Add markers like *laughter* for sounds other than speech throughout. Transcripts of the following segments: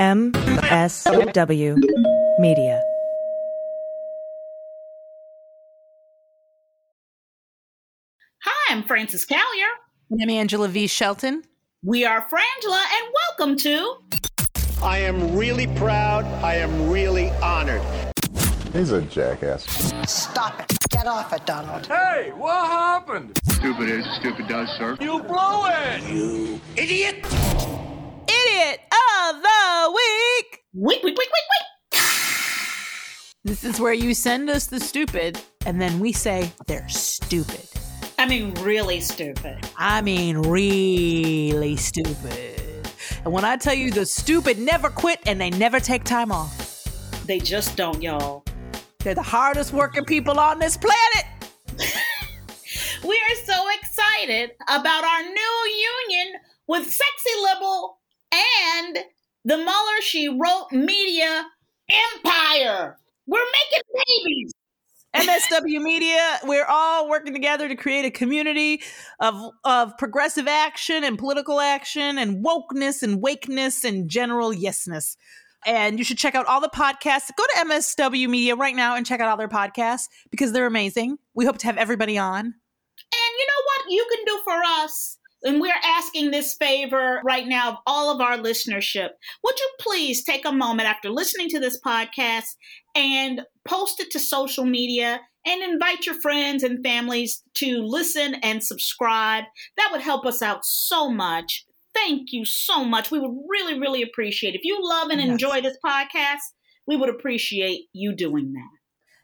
MSW Media. Hi, I'm Frances Callier. I'm Angela V. Shelton. We are Frangela, and welcome to. I am really proud. I am really honored. He's a jackass. Stop it. Get off it, Donald. Hey, what happened? Stupid is, stupid does, sir. You blow it! You idiot! Idiot of the Week, week, week, week, week. This is where you send us the stupid, and then we say they're stupid. I mean, really stupid. I mean, really stupid. And when I tell you the stupid never quit and they never take time off, They just don't, y'all. they're the hardest working people on this planet. *laughs* We are so excited about our new union with Sexy Liberal and the Mueller She Wrote Media Empire. We're making babies. MSW Media, we're all working together to create a community of of progressive action and political action and wokeness and wakeness and general yesness. And you should check out all the podcasts. Go to MSW Media right now and check out all their podcasts because they're amazing. We hope to have everybody on. And you know what you can do for us? And we're asking this favor right now of all of our listenership. Would you please take a moment after listening to this podcast and post it to social media and invite your friends and families to listen and subscribe? That would help us out so much. Thank you so much. We would really, really appreciate it. If you love and Yes. enjoy this podcast, we would appreciate you doing that.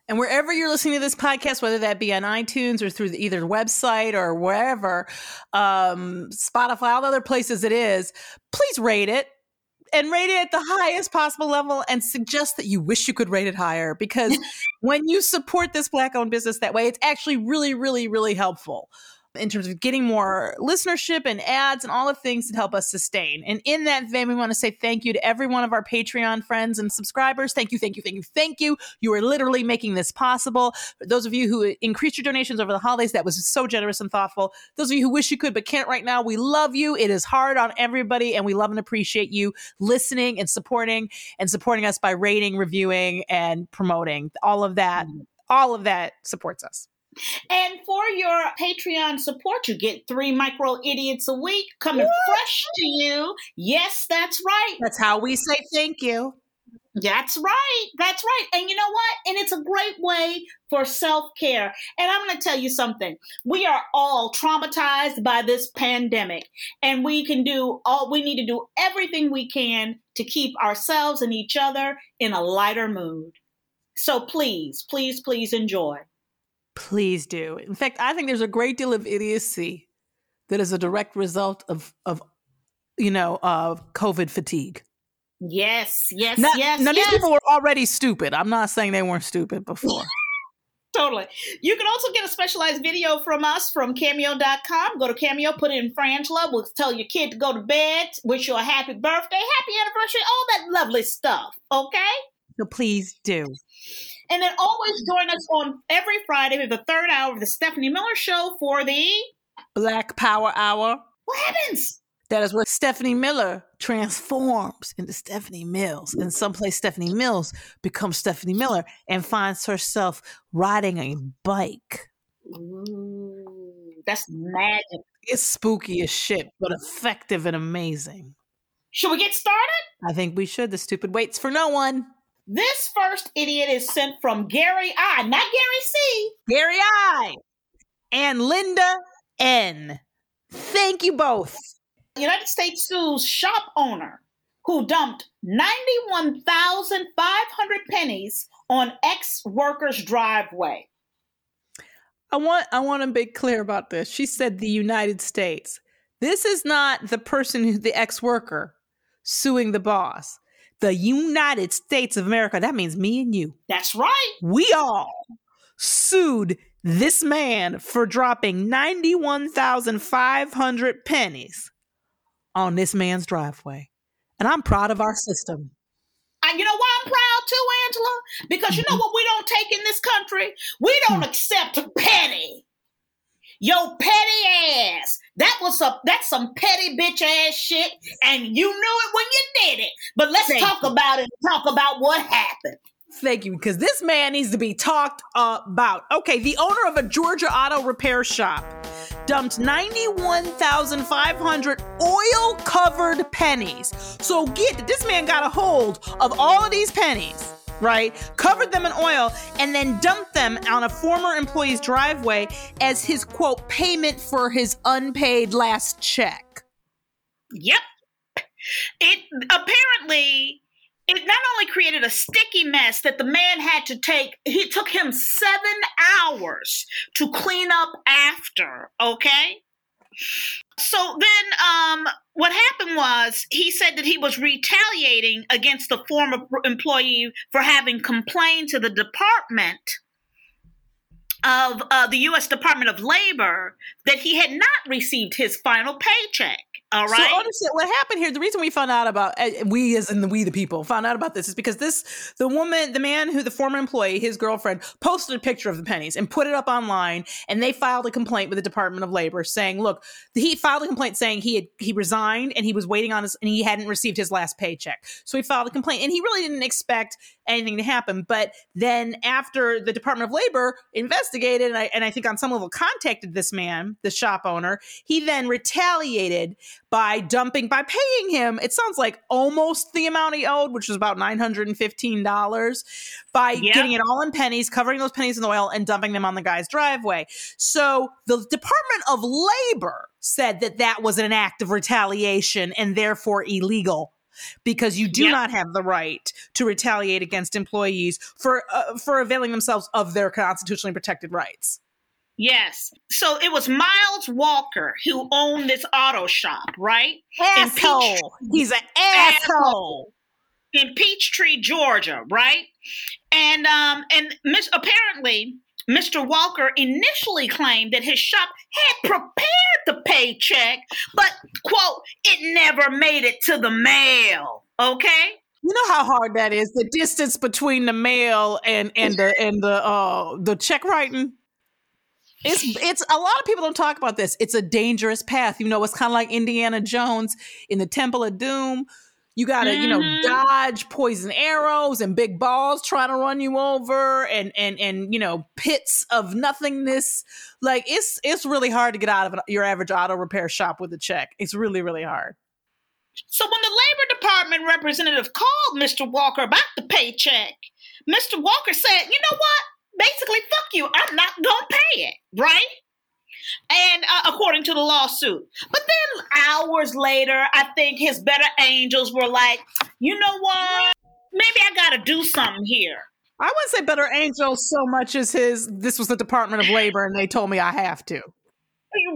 And wherever you're listening to this podcast, whether that be on iTunes or through the, either website or wherever, um, Spotify, all the other places it is, please rate it and rate it at the highest possible level and suggest that you wish you could rate it higher because *laughs* when you support this black owned business that way, it's actually really, really, really helpful in terms of getting more listenership and ads and all the things that help us sustain. And in that vein, we want to say thank you to every one of our Patreon friends and subscribers. Thank you, thank you, thank you, thank you. You are literally making this possible. For those of you who increased your donations over the holidays, that was so generous and thoughtful. Those of you who wish you could but can't right now, we love you. It is hard on everybody, and we love and appreciate you listening and supporting and supporting us by rating, reviewing, and promoting. All of that, mm-hmm. all of that supports us. And for your Patreon support, you get three micro idiots a week coming fresh to you. Yes, that's right. That's how we say thank you. That's right. That's right. And you know what? And it's a great way for self care. And I'm going to tell you something. We are all traumatized by this pandemic, and we can do all, we need to do everything we can to keep ourselves and each other in a lighter mood. So please, please, please enjoy. Please do. In fact, I think there's a great deal of idiocy that is a direct result of of you know of COVID fatigue. Yes, yes, Now, yes. now yes. these people were already stupid. I'm not saying they weren't stupid before. *laughs* Totally. You can also get a specialized video from us from cameo.com. Go to Cameo, put it in Frangela. We'll tell your kid to go to bed, wish you a happy birthday, happy anniversary, all that lovely stuff. Okay? So please do. And then always join us on every Friday with the third hour of the Stephanie Miller Show for the Black Power Hour. what happens? That is where Stephanie Miller transforms into Stephanie Mills. And someplace Stephanie Mills becomes Stephanie Miller and finds herself riding a bike. Ooh, that's magic. It's spooky as shit, but effective and amazing. Should we get started? I think we should. The stupid waits for no one. This first idiot is sent from Gary I, not Gary C. Gary I and Linda N. Thank you both. United States sues shop owner who dumped 91,500 pennies on ex worker's driveway. I want I want to be clear about this. She said the United States. This is not the person who the ex-worker suing the boss. The United States of America. That means me and you. That's right. We all sued this man for dropping 91,500 pennies on this man's driveway. And I'm proud of our system. And you know why I'm proud too, Angela? Because you know mm-hmm. what we don't take in this country? We don't hmm. accept a penny. Yo petty ass. That was some that's some petty bitch ass shit, and you knew it when you did it. But let's Thank talk you. about it. Talk about what happened. Thank you, because this man needs to be talked about. Okay, the owner of a Georgia auto repair shop dumped 91,500 oil covered pennies. So get this man got a hold of all of these pennies, right? Covered them in oil and then dumped them on a former employee's driveway as his quote payment for his unpaid last check. Yep. It apparently it not only created a sticky mess that the man had to take he took him 7 hours to clean up after, okay? So then um what happened was he said that he was retaliating against the former employee for having complained to the department of uh, the U.S. Department of Labor that he had not received his final paycheck. All right. So understand what happened here. The reason we found out about uh, we, as in the we the people, found out about this is because this the woman, the man who the former employee, his girlfriend, posted a picture of the pennies and put it up online, and they filed a complaint with the Department of Labor saying, "Look, he filed a complaint saying he had he resigned and he was waiting on his and he hadn't received his last paycheck. So he filed a complaint, and he really didn't expect anything to happen. But then after the Department of Labor investigated, and I, and I think on some level contacted this man, the shop owner, he then retaliated by dumping by paying him it sounds like almost the amount he owed which was about $915 by Yeah. getting it all in pennies covering those pennies in oil and dumping them on the guy's driveway so the department of labor said that that was an act of retaliation and therefore illegal because you do Yep. not have the right to retaliate against employees for uh, for availing themselves of their constitutionally protected rights Yes. So it was Miles Walker who owned this auto shop, right? Asshole he's an asshole in Peachtree, Georgia, right? And um and mis- apparently Mr. Walker initially claimed that his shop had prepared the paycheck, but quote, it never made it to the mail. Okay? You know how hard that is. The distance between the mail and and the and the uh the check writing. It's it's a lot of people don't talk about this. It's a dangerous path. You know, it's kind of like Indiana Jones in the Temple of Doom. You gotta, you know, Mhm. dodge poison arrows and big balls trying to run you over, and and and you know, pits of nothingness. Like it's it's really hard to get out of an, your average auto repair shop with a check. It's really really hard. So when the Labor Department representative called Mr. Walker about the paycheck, Mr. Walker said, "You know what? Basically, fuck you. I'm not gonna pay it, right?" And uh, according to the lawsuit, but then hours later, I think his better angels were like, "You know what? Maybe I got to do something here." I wouldn't say better angels so much as his. This was the Department of Labor, and they told me I have to.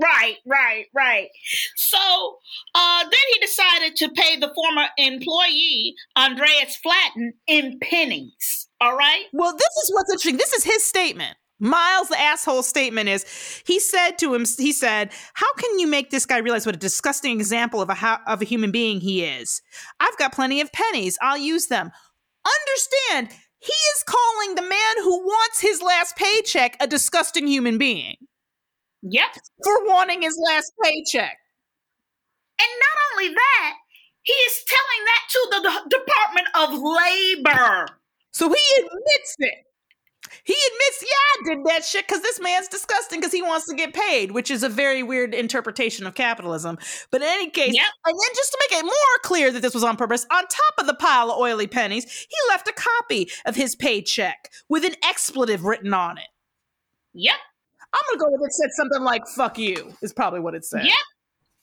Right, right, right. So uh, then he decided to pay the former employee, Andreas Flaten, in pennies. All right. Well, this is what's interesting. This is his statement. Miles, the asshole statement is he said to him, he said, How can you make this guy realize what a disgusting example of a, of a human being he is? I've got plenty of pennies. I'll use them. Understand, he is calling the man who wants his last paycheck a disgusting human being Yep. for wanting his last paycheck. And not only that, he is telling that to the, the Department of Labor. So he admits it. He admits, yeah, I did that shit because this man's disgusting because he wants to get paid, which is a very weird interpretation of capitalism. But in any case, Yep. and then just to make it more clear that this was on purpose, on top of the pile of oily pennies, he left a copy of his paycheck with an expletive written on it. Yep. I'm gonna go with it said something like "fuck you" is probably what it said. Yep.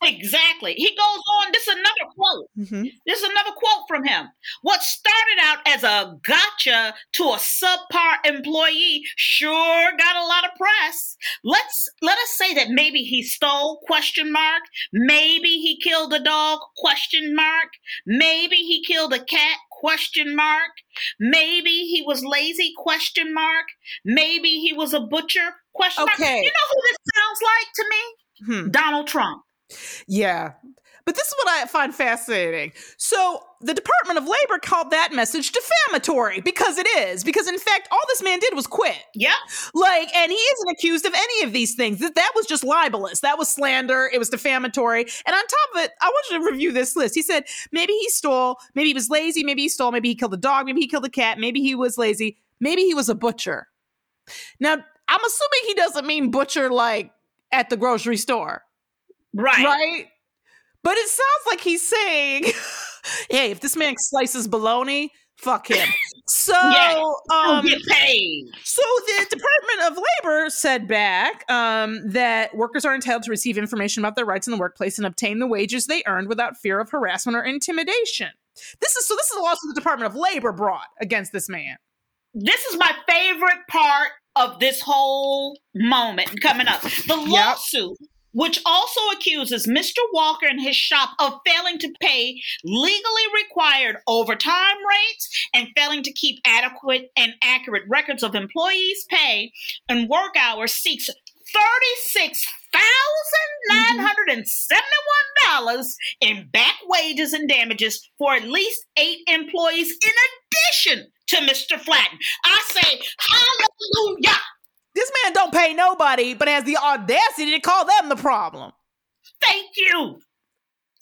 Exactly. He goes on. This is another quote. Mhm. This is another quote from him. What started out as a gotcha to a subpar employee sure got a lot of press. Let's let us say that maybe he stole question mark. Maybe he killed a dog question mark. Maybe he killed a cat question mark. Maybe he was lazy question mark. Maybe he was a butcher question mark. Okay. You know who this sounds like to me? Hmm. Donald Trump. Yeah. But this is what I find fascinating. So the Department of Labor called that message defamatory because it is. Because in fact, all this man did was quit. Yeah. Like, and he isn't accused of any of these things. That that was just libelous. That was slander. It was defamatory. And on top of it, I want you to review this list. He said maybe he stole, maybe he was lazy, maybe he stole, maybe he killed a dog, maybe he killed a cat, maybe he was lazy, maybe he was a butcher. Now, I'm assuming he doesn't mean butcher like at the grocery store, Right. right? But it sounds like he's saying, *laughs* "Hey, if this man slices bologna, fuck him." So. *laughs* Um, get paid. so the Department of Labor said back um, that workers are entitled to receive information about their rights in the workplace and obtain the wages they earned without fear of harassment or intimidation. This is so. This is a lawsuit the Department of Labor brought against this man. This is my favorite part of this whole moment coming up. The lawsuit, which also accuses Mr. Walker and his shop of failing to pay legally required overtime rates and failing to keep adequate and accurate records of employees' pay and work hours, seeks $36,971 in back wages and damages for at least eight employees in addition to Mr. Flaten. I say, hallelujah. This man don't pay nobody, but has the audacity to call them the problem. Thank you.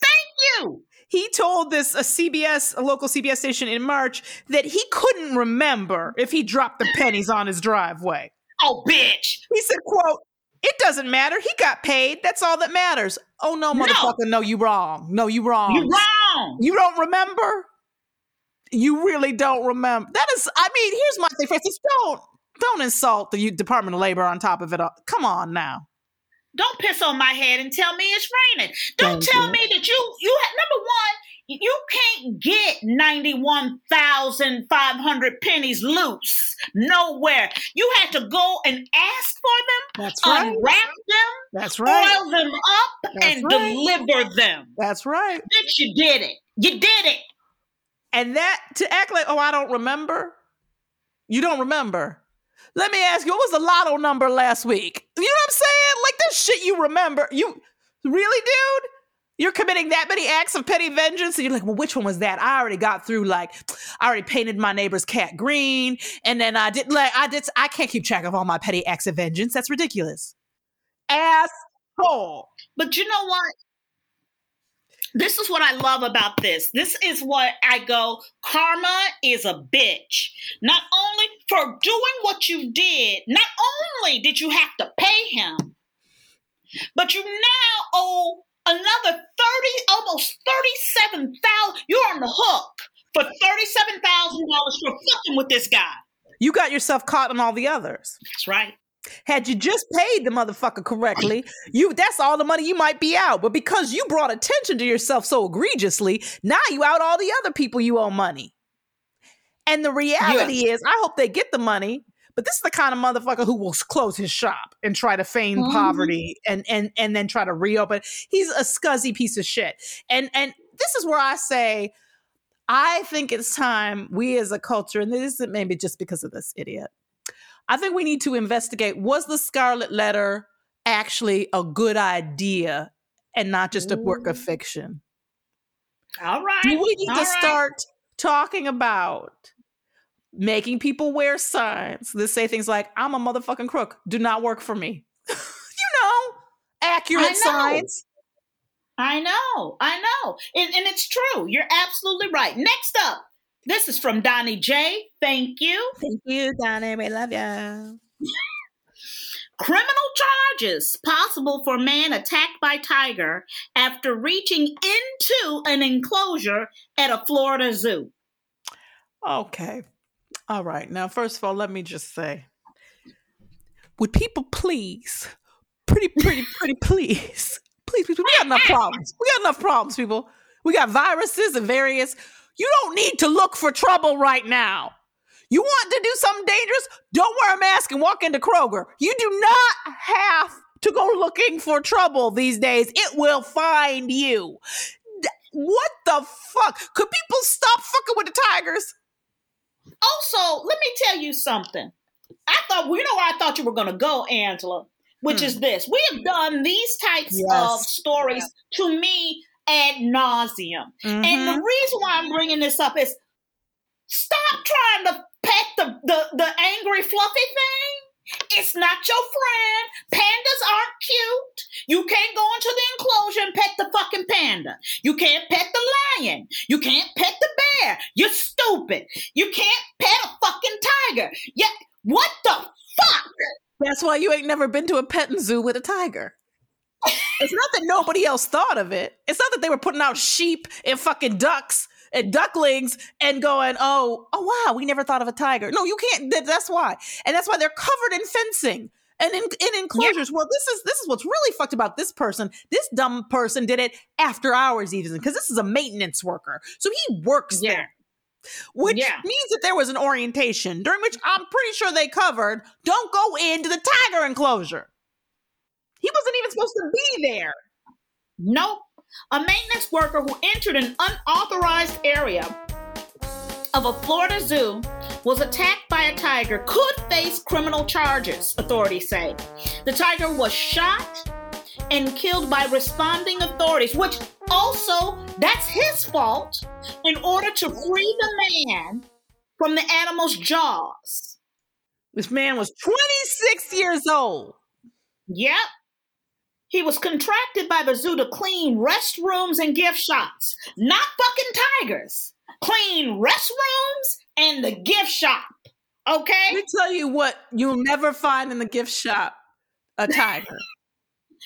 Thank you. He told this a CBS, a local CBS station in March, that he couldn't remember if he dropped the pennies on his driveway. Oh, bitch. He said, quote, it doesn't matter. He got paid. That's all that matters. Oh no, No. motherfucker, no, you wrong. No, you wrong. You're wrong. You don't remember? You really don't remember. That is, I mean, here's my thing, Frances. Don't don't insult the Department of Labor on top of it all. Come on now. Don't piss on my head and tell me it's raining. Don't Thank tell you. me that you you ha- number one, you can't get ninety one thousand five hundred pennies loose nowhere. You had to go and ask for them, That's right. unwrap them, That's right. oil them up, That's and right. deliver them. That's right. Bitch, you did it. You did it. And that to act like, oh, I don't remember. You don't remember. Let me ask you, what was the lotto number last week? You know what I'm saying? Like this shit you remember. You really, dude? You're committing that many acts of petty vengeance, and you're like, well, which one was that? I already got through. Like, *tsk* I already painted my neighbor's cat green, and then I did. Like, I did. I can't keep track of all my petty acts of vengeance. That's ridiculous. Asshole. But you know what? This is what I love about this. This is what I go, karma is a bitch. Not only for doing what you did, not only did you have to pay him, but you now owe another 30, almost 37,000. You're on the hook for $37,000 for fucking with this guy. You got yourself caught on all the others. That's right. Had you just paid the motherfucker correctly, you that's all the money you might be out. But because you brought attention to yourself so egregiously, now you out all the other people you owe money. And the reality is, I hope they get the money, but this is the kind of motherfucker who will close his shop and try to feign Mhm. poverty and and and then try to reopen. He's a scuzzy piece of shit. And and this is where I say I think it's time we as a culture, and this isn't maybe just because of this idiot. I think we need to investigate was the Scarlet Letter actually a good idea and not just a work of fiction? All right. Do we need All to right. start talking about making people wear signs that say things like, I'm a motherfucking crook, do not work for me? *laughs* you know, accurate I know. signs. I know, I know. And, and it's true. You're absolutely right. Next up, this is from Donnie J. Thank you. Thank you, Donnie. We love you. *laughs* Criminal charges possible for man attacked by tiger after reaching into an enclosure at a Florida zoo. Okay. All right. Now, first of all, let me just say would people please, pretty, pretty, *laughs* pretty please, please, please, we got enough problems. We got enough problems, people. We got viruses and various. You don't need to look for trouble right now. You want to do something dangerous? Don't wear a mask and walk into Kroger. You do not have to go looking for trouble these days. It will find you. What the fuck? Could people stop fucking with the tigers? Also, let me tell you something. I thought, you know where I thought you were going to go, Angela, which hmm. is this. We have done these types Yes. of stories to me ad nauseum. And the Mhm. reason why I'm bringing this up is stop trying to pet the, the, the angry, fluffy thing. It's not your friend. Pandas aren't cute. You can't go into the enclosure and pet the fucking panda. You can't pet the lion. You can't pet the bear. You're stupid. You can't pet a fucking tiger. Yeah, what the fuck? That's why you ain't never been to a petting zoo with a tiger. It's not that nobody else thought of it. It's not that they were putting out sheep and fucking ducks and ducklings and going, oh, oh wow, we never thought of a tiger. No, you can't. that- That's why, and that's why they're covered in fencing and in, in enclosures. Well, this is this is what's really fucked about this person. This dumb person did it after hours, even because this is a maintenance worker, so he works Yeah. there. Which Yeah. means that there was an orientation during which I'm pretty sure they covered don't go into the tiger enclosure. He wasn't even supposed to be there. Nope. A maintenance worker who entered an unauthorized area of a Florida zoo was attacked by a tiger could face criminal charges, authorities say. The tiger was shot and killed by responding authorities, which also that's his fault in order to free the man from the animal's jaws. This man was 26 years old. Yep. He was contracted by the zoo to clean restrooms and gift shops, not fucking tigers. Clean restrooms and the gift shop. Okay? Let me tell you what you'll never find in the gift shop a tiger. *laughs*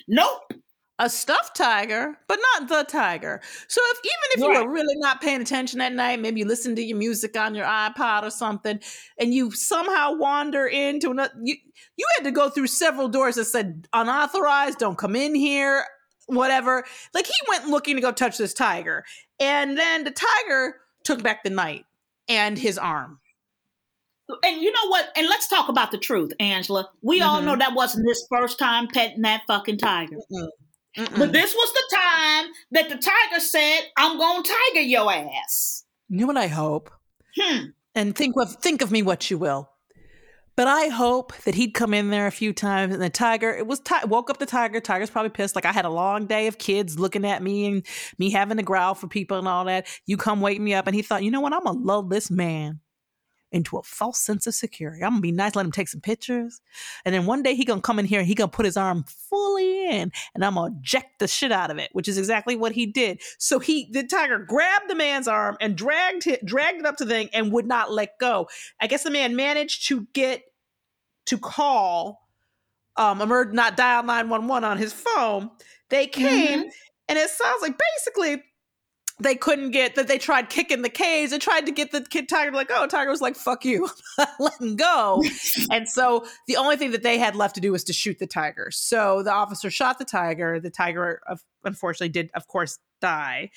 Nope. A stuffed tiger, but not the tiger. So if even if you Right. were really not paying attention at night, maybe you listen to your music on your iPod or something, and you somehow wander into another, you you had to go through several doors that said unauthorized, don't come in here, whatever. Like he went looking to go touch this tiger, and then the tiger took back the night and his arm. And you know what? And let's talk about the truth, Angela. We all Mhm. know that wasn't his first time petting that fucking tiger. Mm-mm. But this was the time that the tiger said, I'm going to tiger your ass. You know what I hope? Hmm. and think of think of me what you will. But I hope that he'd come in there a few times and the tiger, it was ti woke up the tiger. Tiger's probably pissed. Like I had a long day of kids looking at me and me having to growl for people and all that. You come wake me up. And he thought, you know what? I'm gonna lull this man into a false sense of security. I'm gonna be nice, let him take some pictures. And then one day he gonna come in here and he gonna put his arm fully in and I'm gonna eject the shit out of it, which is exactly what he did. So he the tiger grabbed the man's arm and dragged it, dragged it up to the thing and would not let go. I guess the man managed to get to call um emerge not dial 911 on his phone. They came and it sounds like basically they couldn't get that they tried kicking the cage. They tried to get the kid tiger like, oh, tiger was like, fuck you, *laughs* letting go. *laughs* and so the only thing that they had left to do was to shoot the tiger. So the officer shot the tiger. The tiger, of- unfortunately, did of course die.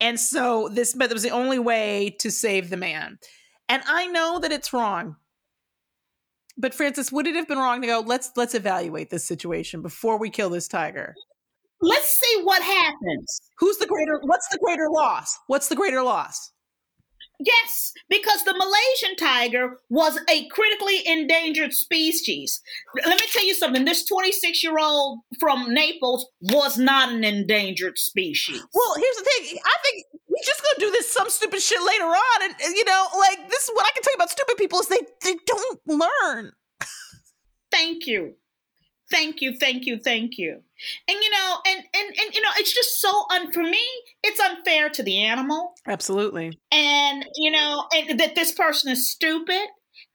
And so this, but it was the only way to save the man. And I know that it's wrong. But Frances, would it have been wrong to go? Let's let's evaluate this situation before we kill this tiger. Let's see what happens. Who's the greater? What's the greater loss? What's the greater loss? Yes, because the Malaysian tiger was a critically endangered species. Let me tell you something. This 26 year old from Naples was not an endangered species. Well, here's the thing. I think we're just gonna do this some stupid shit later on, and and, you know, like this is what I can tell you about stupid people is they they don't learn. *laughs* thank you. Thank you, thank you, thank you. And you know, and and and you know, it's just so un for me, it's unfair to the animal. Absolutely. And you know, and that this person is stupid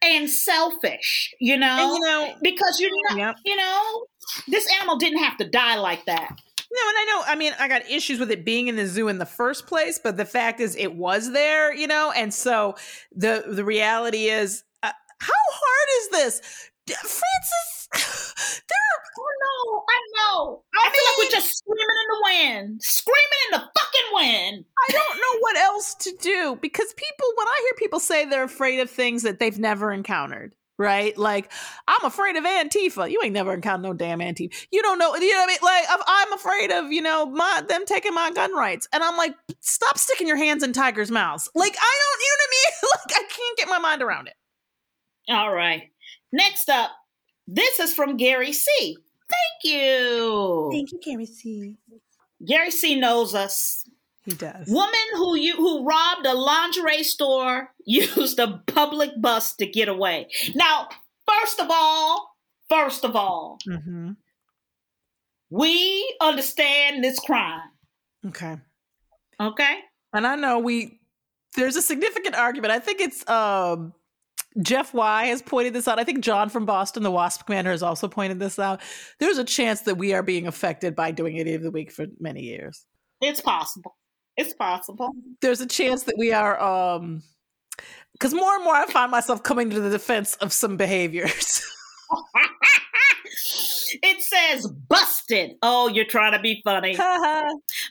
and selfish, you know? And you know, because you're not, Yep. you know, this animal didn't have to die like that. No, and I know, I mean, I got issues with it being in the zoo in the first place, but the fact is it was there, you know? And so the the reality is uh, how hard is this? Frances, *laughs* there Oh no, I know. I, feel like we're just screaming in the wind. Screaming in the fucking wind. I don't know what else to do because people, when I hear people say they're afraid of things that they've never encountered, right? Like, I'm afraid of Antifa. You ain't never encountered no damn Antifa. You don't know, you know what I mean? Like, I'm- I'm afraid of, you know, my them taking my gun rights. And I'm like, stop sticking your hands in tigers' mouths. Like, I don't, you know what I mean? *laughs* like, I can't get my mind around it. All right. Next up, this is from Gary C. Thank you. Thank you, Gary C. Gary C knows us. He does. Woman who you who robbed a lingerie store *laughs* used a public bus to get away. Now, first of all, first of all, hmm we understand this crime. Okay. Okay? And I know we there's a significant argument. I think it's um Jeff Y has pointed this out. I think John from Boston, the Wasp Commander, has also pointed this out. There's a chance that we are being affected by doing Idiot of the Week for many years. It's possible. It's possible. There's a chance that we are um because more and more I find myself coming to the defense of some behaviors. *laughs* *laughs* it says busted. Oh, you're trying to be funny.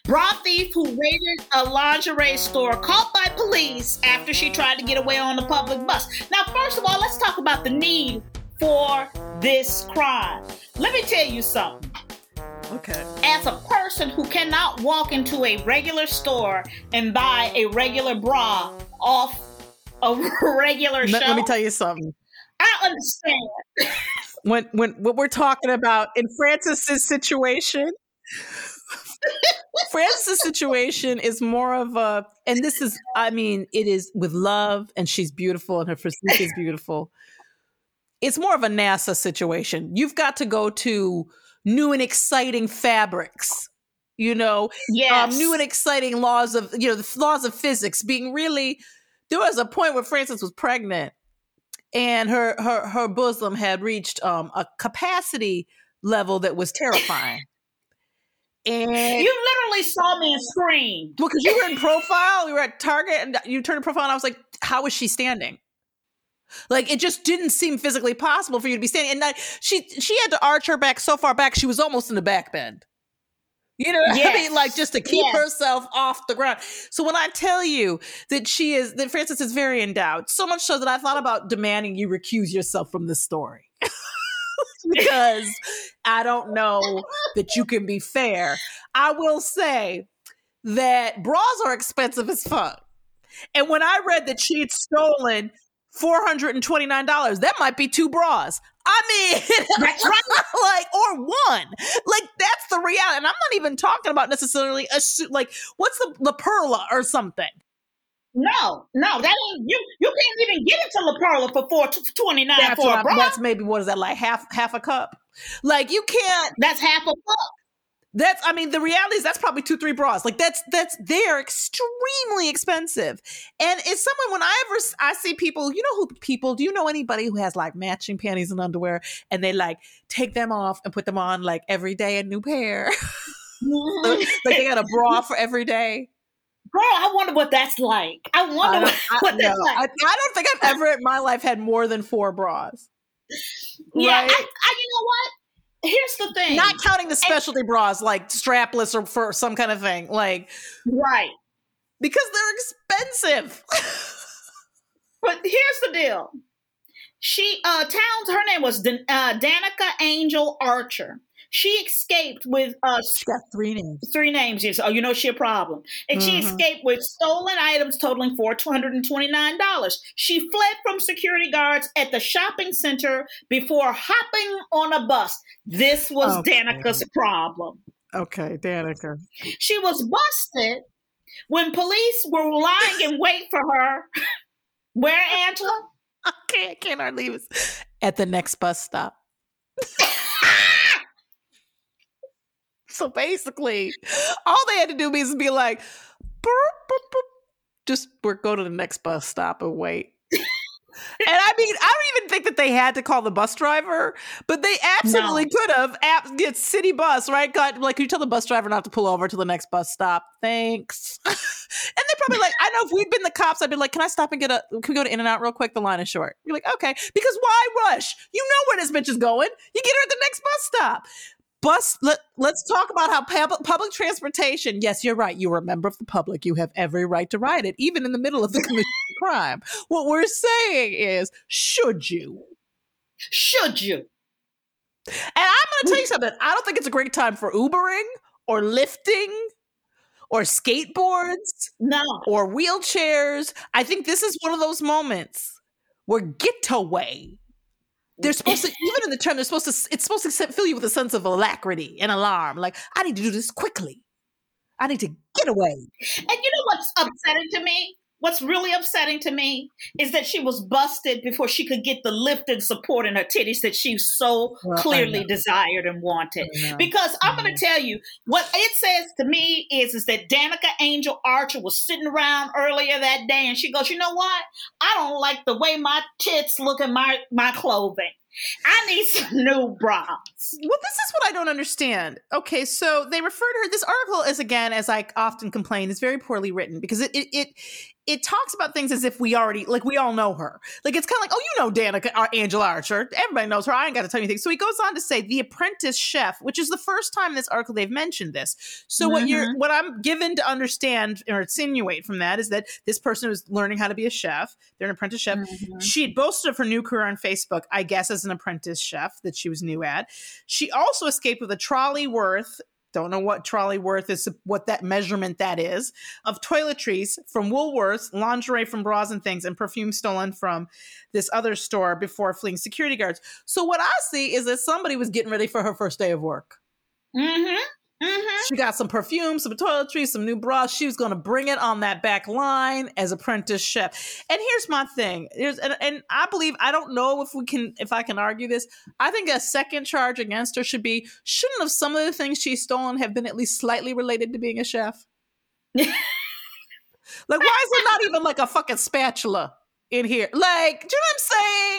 Bra thief who raided a lingerie store caught by police after she tried to get away on the public bus. Now, first of all, let's talk about the need for this crime. Let me tell you something. okay. As a person who cannot walk into a regular store and buy a regular bra off *laughs* a regular Let, show, let me tell you something. I understand. *laughs* When when what we're talking about in Frances's situation, Frances's situation is more of a, and this is, I mean, it is with love, and she's beautiful, and her physique is beautiful. It's more of a NASA situation. You've got to go to new and exciting fabrics, you know, Yes. um, new and exciting laws of, you know, the laws of physics being really. There was a point where Frances was pregnant, and her her her bosom had reached um, a capacity level that was terrifying. And You literally saw me scream well, because you were in profile, you were at Target, and you turned to profile, and I was like, "How is she standing?" Like it just didn't seem physically possible for you to be standing. And that, she she had to arch her back so far back, she was almost in the back bend. You know what *laughs* I mean? Like just to keep Yes. herself off the ground. So when I tell you that she is that Frances is very endowed, so much so that I thought about demanding you recuse yourself from this story. *laughs* because I don't know that you can be fair. I will say that bras are expensive as fuck. And when I read that she'd stolen $429, that might be two bras. I mean, *laughs* That's right. like, or one. Like, that's the reality. And I'm not even talking about necessarily a suit, like, what's the La Perla or something? No, no, that ain't you. You can't even get it to La Perla for four twenty nine That's, for a bra. that's maybe, what is that, like half half a cup? Like, you can't, That's half a cup. That's I mean the reality is that's probably two three bras. Like that's that's they're extremely expensive. And it's someone when I ever I see people, you know who people, do you know anybody who has like matching panties and underwear and they like take them off and put them on like every day a new pair. *laughs* Mm-hmm. like they got a bra for every day. Girl, I wonder what that's like. I I wonder don't, *laughs* what, I, what no, that's like. I, I don't think I've ever in my life had more than four bras. yeah, right. I, I, you know what? Here's the thing. Not counting the specialty bras like strapless or for some kind of thing. Like right. because they're expensive. *laughs* But here's the deal. She uh Towns, her name was Dan- uh, Danica Angel Archer. She escaped with uh she got three names. three names. Yes. Oh, you know she a problem. And she Mhm. escaped with stolen items totaling for two hundred and twenty nine dollars. She fled from security guards at the shopping center before hopping on a bus. This was Okay. Danica's problem. Okay, Danica. She was busted when police were lying in wait for her. Where, Angela? Okay, *laughs* I can't, can't hardly leave us at the next bus stop. *laughs* so basically, all they had to do was be like, "Boop, boop, boop." just we're go to the next bus stop and wait. and I mean, I don't even think that they had to call the bus driver, but they absolutely could have. App, get city bus, right? Got like, you tell the bus driver not to pull over to the next bus stop. Thanks. *laughs* and they probably like, I know if we'd been the cops, I'd be like, can I stop and get a, can we go to In and Out real quick? The line is short. You're like, okay, because why rush? You know where this bitch is going. You get her at the next bus stop. Bus. Let, let's talk about how public, public transportation. Yes, you're right. You are a member of the public. You have every right to ride it, even in the middle of the *laughs* commission of crime. What we're saying is, should you? Should you? And I'm going to tell you something. I don't think it's a great time for Ubering or lifting or skateboards No. or wheelchairs. I think this is one of those moments where getaway. They're supposed to, even in the term, they're supposed to, it's supposed to fill you with a sense of alacrity and alarm. Like, I need to do this quickly. I need to get away. And you know what's upsetting to me? What's really upsetting to me is that she was busted before she could get the lift and support in her titties that she so Well, clearly desired and wanted. Because I'm going to tell you what it says to me is is that Danica Angel Archer was sitting around earlier that day and she goes, "You know what? I don't like the way my tits look in my my clothing. I need some new bras." Well, this is what I don't understand. Okay, so they refer to her. This article is again, as I often complain, is very poorly written because it it it, it talks about things as if we already like we all know her. Like it's kind of like, oh, you know, Danica uh, Angela Archer. Everybody knows her. I ain't got to tell you anything. So he goes on to say the Apprentice chef, which is the first time in this article they've mentioned this. So what you're what I'm given to understand or insinuate from that is that this person was learning how to be a chef. They're an apprentice chef. She had boasted of her new career on Facebook, I guess, as an apprentice chef that she was new at. She also escaped with a trolley worth. Don't know what trolley worth is, what that measurement that is, of toiletries from Woolworths, lingerie from bras and things, and perfume stolen from this other store before fleeing security guards. So what I see is that somebody was getting ready for her first day of work. Mhm. Mhm. She got some perfume, some toiletries, some new bras. She was going to bring it on that back line as apprentice chef. And here's my thing: there's and, and I believe I don't know if we can if I can argue this. I think a second charge against her should be: shouldn't have some of the things she's stolen have been at least slightly related to being a chef? *laughs* like, why is it not even like a fucking spatula in here? Like, do you know what I'm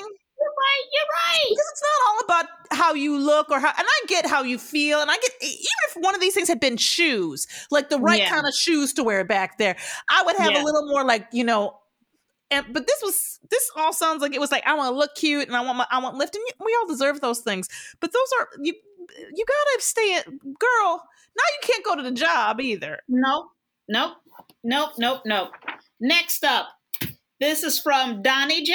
saying? You're right. You're right. because it's not all about how you look or how and i get how you feel and i get even if one of these things had been shoes like the right Yeah. kind of shoes to wear back there i would have Yeah. a little more like you know and but this was this all sounds like it was like i want to look cute and i want my i want lift and we all deserve those things but those are you you gotta stay at girl now you can't go to the job either Nope. Nope. Nope. Nope. Nope. Next up, this is from Donnie J.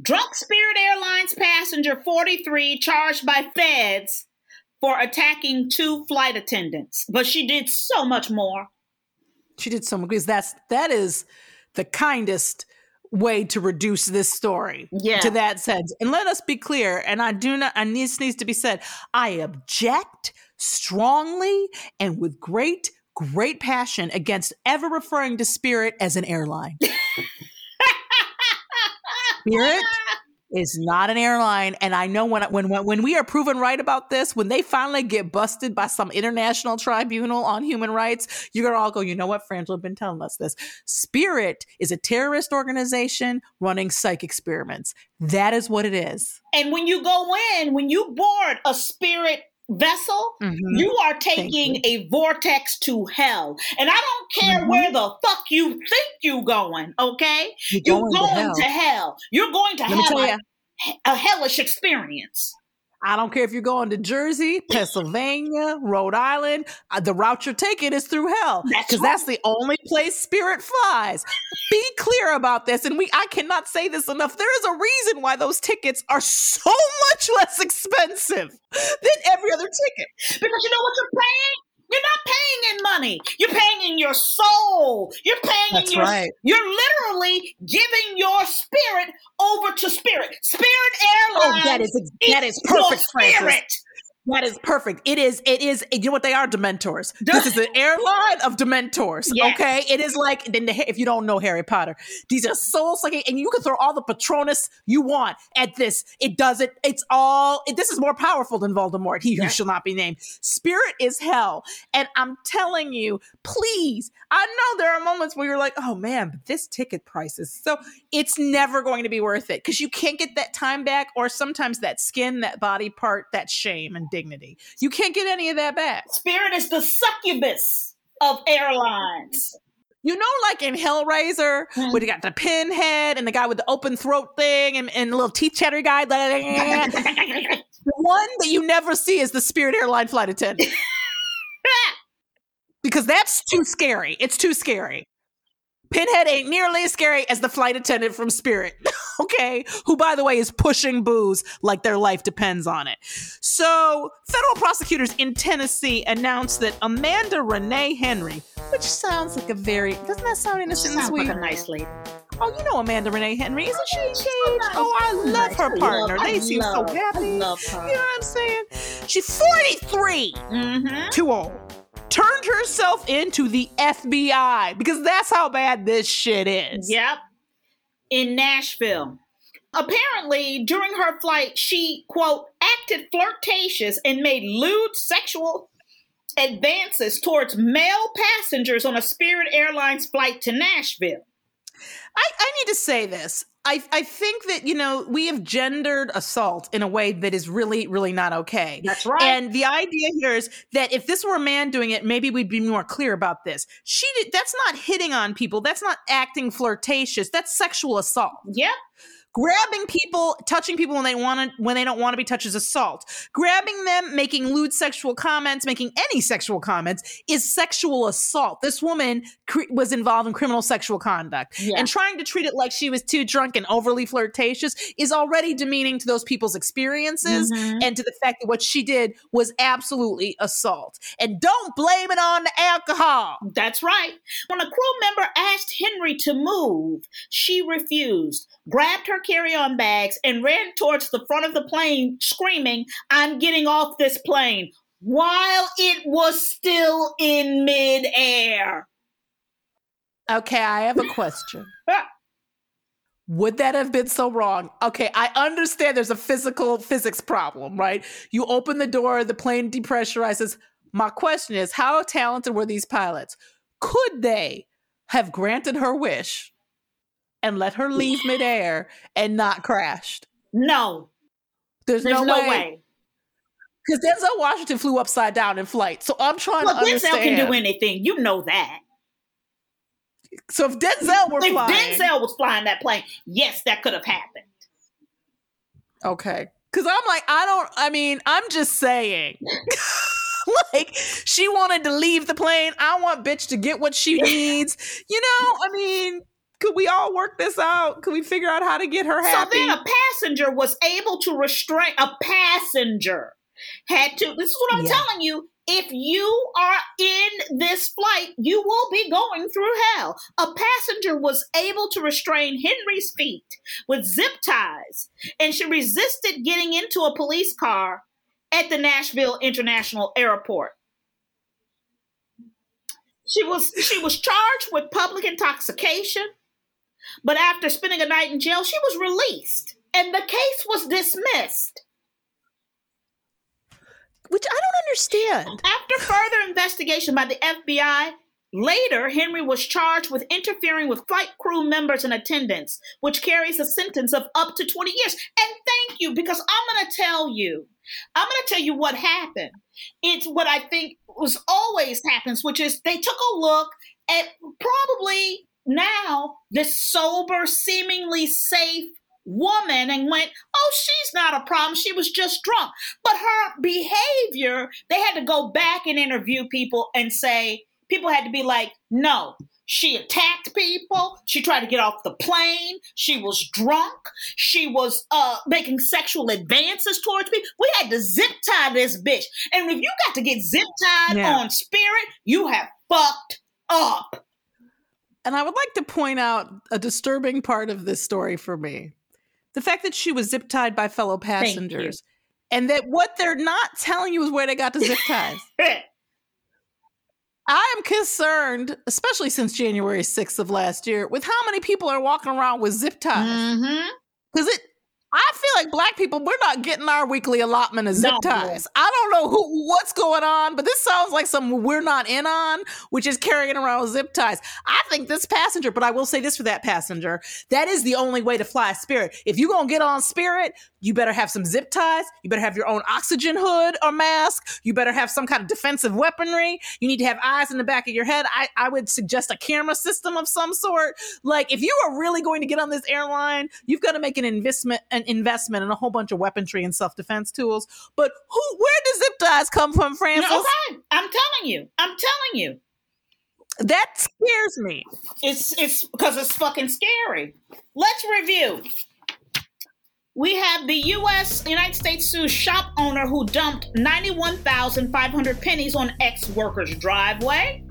Drunk Spirit Airlines passenger 43 charged by feds for attacking two flight attendants. But she did so much more. She did so much because that's that is the kindest way to reduce this story Yeah. to that sense. And let us be clear, and I do not and this needs to be said, I object strongly and with great, great passion against ever referring to Spirit as an airline. *laughs* Spirit is not an airline, and I know when when when we are proven right about this, when they finally get busted by some international tribunal on human rights, you're gonna all go. You know what? Frangela been telling us this. Spirit is a terrorist organization running psych experiments. That is what it is. And when you go in, when you board a Spirit vessel, Mhm. you are taking a vortex to hell. And I don't care Mhm. where the fuck you think you're going, okay? You're You're going going, to hell. to hell. You're going to Let have a, you, a hellish experience. I don't care if you're going to Jersey, Pennsylvania, Rhode Island. uh, the route you're taking is through hell That's because that's the only place Spirit flies. Be clear about this, and we I cannot say this enough. There is a reason why those tickets are so much less expensive than every other ticket. Because you know what you're paying? You're not paying in money. You're paying in your soul. You're paying That's in your right. you're literally giving your spirit over to spirit. Spirit Airlines. Oh, that is that is perfect, Frances. That is perfect. It is. It is. You know what they are? Dementors. This is an airline of Dementors. Yes. Okay. It is like then the, if you don't know Harry Potter, these are soul sucking, and you can throw all the Patronus you want at this. It doesn't. It's all. It, this is more powerful than Voldemort. He who shall not be named. Spirit is hell, and I'm telling you, please. I know there are moments where you're like, oh man, but this ticket price is so. It's never going to be worth it because you can't get that time back, or sometimes that skin, that body part, that shame and dignity. You can't get any of that back. Spirit is the succubus of airlines. You know, like in Hellraiser, Hmm. where you got the pinhead and the guy with the open throat thing and, and the little teeth chatter guy. *laughs* the one that you never see is the Spirit Airline flight attendant. *laughs* because that's too scary. It's too scary. Pinhead ain't nearly as scary as the flight attendant from Spirit, *laughs* okay? Who, by the way, is pushing booze like their life depends on it. So, federal prosecutors in Tennessee announced that Amanda Renee Henry, which sounds like a very, doesn't that sound innocent and Sounds sweet? like a nice lady. Oh, you know Amanda Renee Henry, isn't she engaged? Oh, I love her partner. They seem so I happy. love her. You know what I'm saying? She's 43 Mm-hmm. too old. Turned herself into the FBI because that's how bad this shit is. Yep. In Nashville. Apparently, during her flight, she, quote, acted flirtatious and made lewd sexual advances towards male passengers on a Spirit Airlines flight to Nashville. I, I need to say this. I, I think that, you know, we have gendered assault in a way that is really, really not okay. That's right. And the idea here is that if this were a man doing it, maybe we'd be more clear about this. She did, that's not hitting on people. That's not acting flirtatious. That's sexual assault. Yep. Grabbing people, touching people when they want to, when they don't want to be touched is assault. Grabbing them, making lewd sexual comments, making any sexual comments is sexual assault. This woman cre- was involved in criminal sexual conduct, Yeah. and trying to treat it like she was too drunk and overly flirtatious is already demeaning to those people's experiences Mhm. and to the fact that what she did was absolutely assault. And don't blame it on the alcohol. That's right. When a crew member asked Henry to move, she refused, grabbed her carry on bags, and ran towards the front of the plane, screaming, I'm getting off this plane, while it was still in midair. Okay, I have a question. *laughs* Ah. Would that have been so wrong? Okay, I understand there's a physical physics problem, right? You open the door, the plane depressurizes. My question is how talented were these pilots? Could they have granted her wish and let her leave midair and not crashed? No, There's, there's no, no, way. Because Denzel Washington flew upside down in flight. So I'm trying Well, to understand. Denzel can do anything. You know that. so if Denzel were If flying, Denzel was flying that plane, yes, that could have happened. Okay. Cause I'm like, I don't, I mean, I'm just saying. *laughs* like, she wanted to leave the plane. I want bitch to get what she *laughs* needs. You know, I mean, could we all work this out? Could we figure out how to get her happy? So then a passenger was able to restrain a passenger had to this is what I'm Yeah. telling you. If you are in this flight, you will be going through hell. A passenger was able to restrain Henry's feet with zip ties, and she resisted getting into a police car at the Nashville International Airport. She was she was charged with public intoxication, but after spending a night in jail, she was released, and the case was dismissed. Which I don't understand. After further investigation by the FBI, later Henry was charged with interfering with flight crew members and attendants, which carries a sentence of up to 20 years. And thank you, because I'm going to tell you, I'm going to tell you what happened. It's what I think was always happens, which is they took a look at probably now this sober, seemingly safe woman and went, oh, she's not a problem. She was just drunk. But her behavior, they had to go back and interview people and say, people had to be like, no, she attacked people. She tried to get off the plane. She was drunk. She was uh, making sexual advances towards me. We had to zip tie this bitch. And if you got to get zip tied Yeah. on spirit, you have fucked up. And I would like to point out a disturbing part of this story for me. The fact that she was zip tied by fellow passengers. And that what they're not telling you is where they got the zip ties. *laughs* I am concerned, especially since January 6th of last year, with how many people are walking around with zip ties. mm-hmm. Because it, I feel like black people, we're not getting our weekly allotment of zip No. ties. I don't know who, what's going on, but this sounds like something we're not in on, which is carrying around zip ties. I think this passenger, but I will say this for that passenger, that is the only way to fly Spirit. If you're going to get on Spirit, you better have some zip ties. You better have your own oxygen hood or mask. You better have some kind of defensive weaponry. You need to have eyes in the back of your head. I, I would suggest a camera system of some sort. Like, if you are really going to get on this airline, you've got to make an investment, an investment in a whole bunch of weaponry and self defense tools. But who? Where does zip ties come from, Frances? No, okay. I'm telling you. I'm telling you. That scares me. It's it's because it's fucking scary. Let's review. We have the U.S. United States sues shop owner who dumped 91,500 pennies on ex-worker's driveway.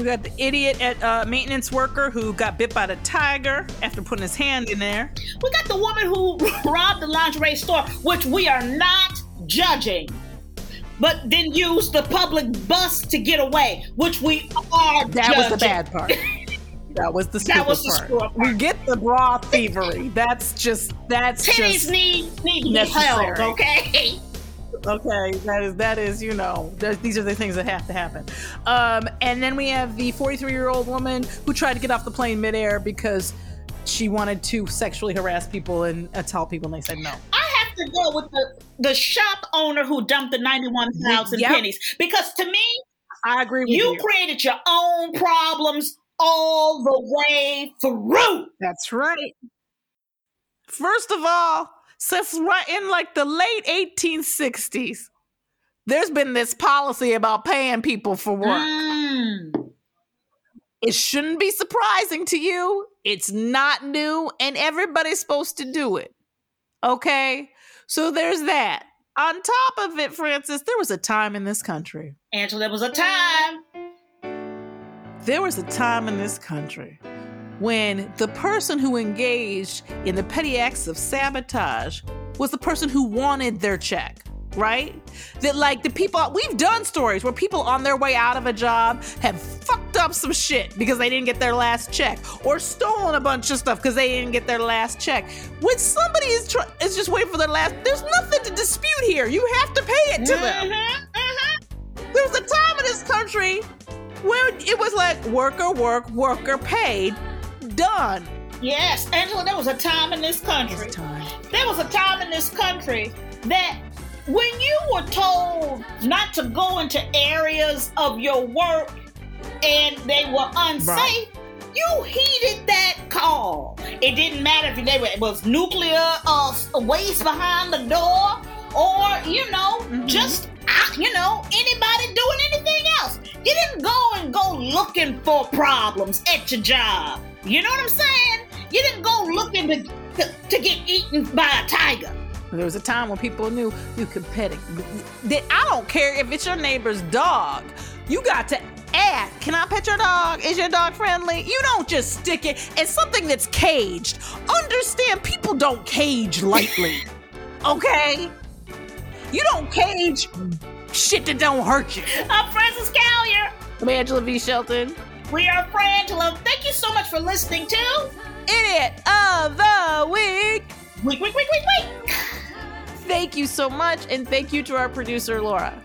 We got the idiot at uh, maintenance worker who got bit by the tiger after putting his hand in there. We got the woman who *laughs* robbed the lingerie store, which we are not judging. but then used the public bus to get away, which we are. That was the bad part. *laughs* That was the That stupid was the part. screw-up We get the bra thievery. That's just that's Titties just need need to be held, okay? *laughs* okay. That is that is you know these are the things that have to happen. Um, and then we have the 43 year old woman who tried to get off the plane midair because she wanted to sexually harass people and uh, tell people, and they said no. I have to go with the the shop owner who dumped the ninety one thousand Yep. pennies because to me, I agree with you you. created your own problems all the way through. That's right. First of all, since right in like the late 1860s, there's been this policy about paying people for work. Mm. It shouldn't be surprising to you. It's not new, and everybody's supposed to do it. Okay? So there's that. On top of it, Frances, there was a time in this country. Angela, there was a time. There was a time in this country when the person who engaged in the petty acts of sabotage was the person who wanted their check, right? That, like, the people, we've done stories where people on their way out of a job have fucked up some shit because they didn't get their last check or stolen a bunch of stuff because they didn't get their last check. When somebody is, tr- is just waiting for their last, there's nothing to dispute here. You have to pay it to them. Mhm, mhm. There was a time in this country where it was like worker work, worker paid, done. Yes, Angela, there was a time in this country. There was a time in this country that when you were told not to go into areas of your work and they were unsafe, Right. you heeded that call. It didn't matter if they were, it was nuclear uh, waste behind the door or, you know, just, uh, you know, anybody doing anything else. You didn't go and go looking for problems at your job. You know what I'm saying? You didn't go looking to, to, to get eaten by a tiger. There was a time when people knew you could pet it. That I don't care if it's your neighbor's dog. You got to ask, can I pet your dog? Is your dog friendly? You don't just stick it in something that's caged. Understand, people don't cage lightly. *laughs* okay? You don't cage shit that don't hurt you. I'm Frances Callier. I'm Angela V. Shelton. We are Frangela. Thank you so much for listening to Idiot of the week. Week, Week, Week, Week, Week. Thank you so much, and thank you to our producer, Laura.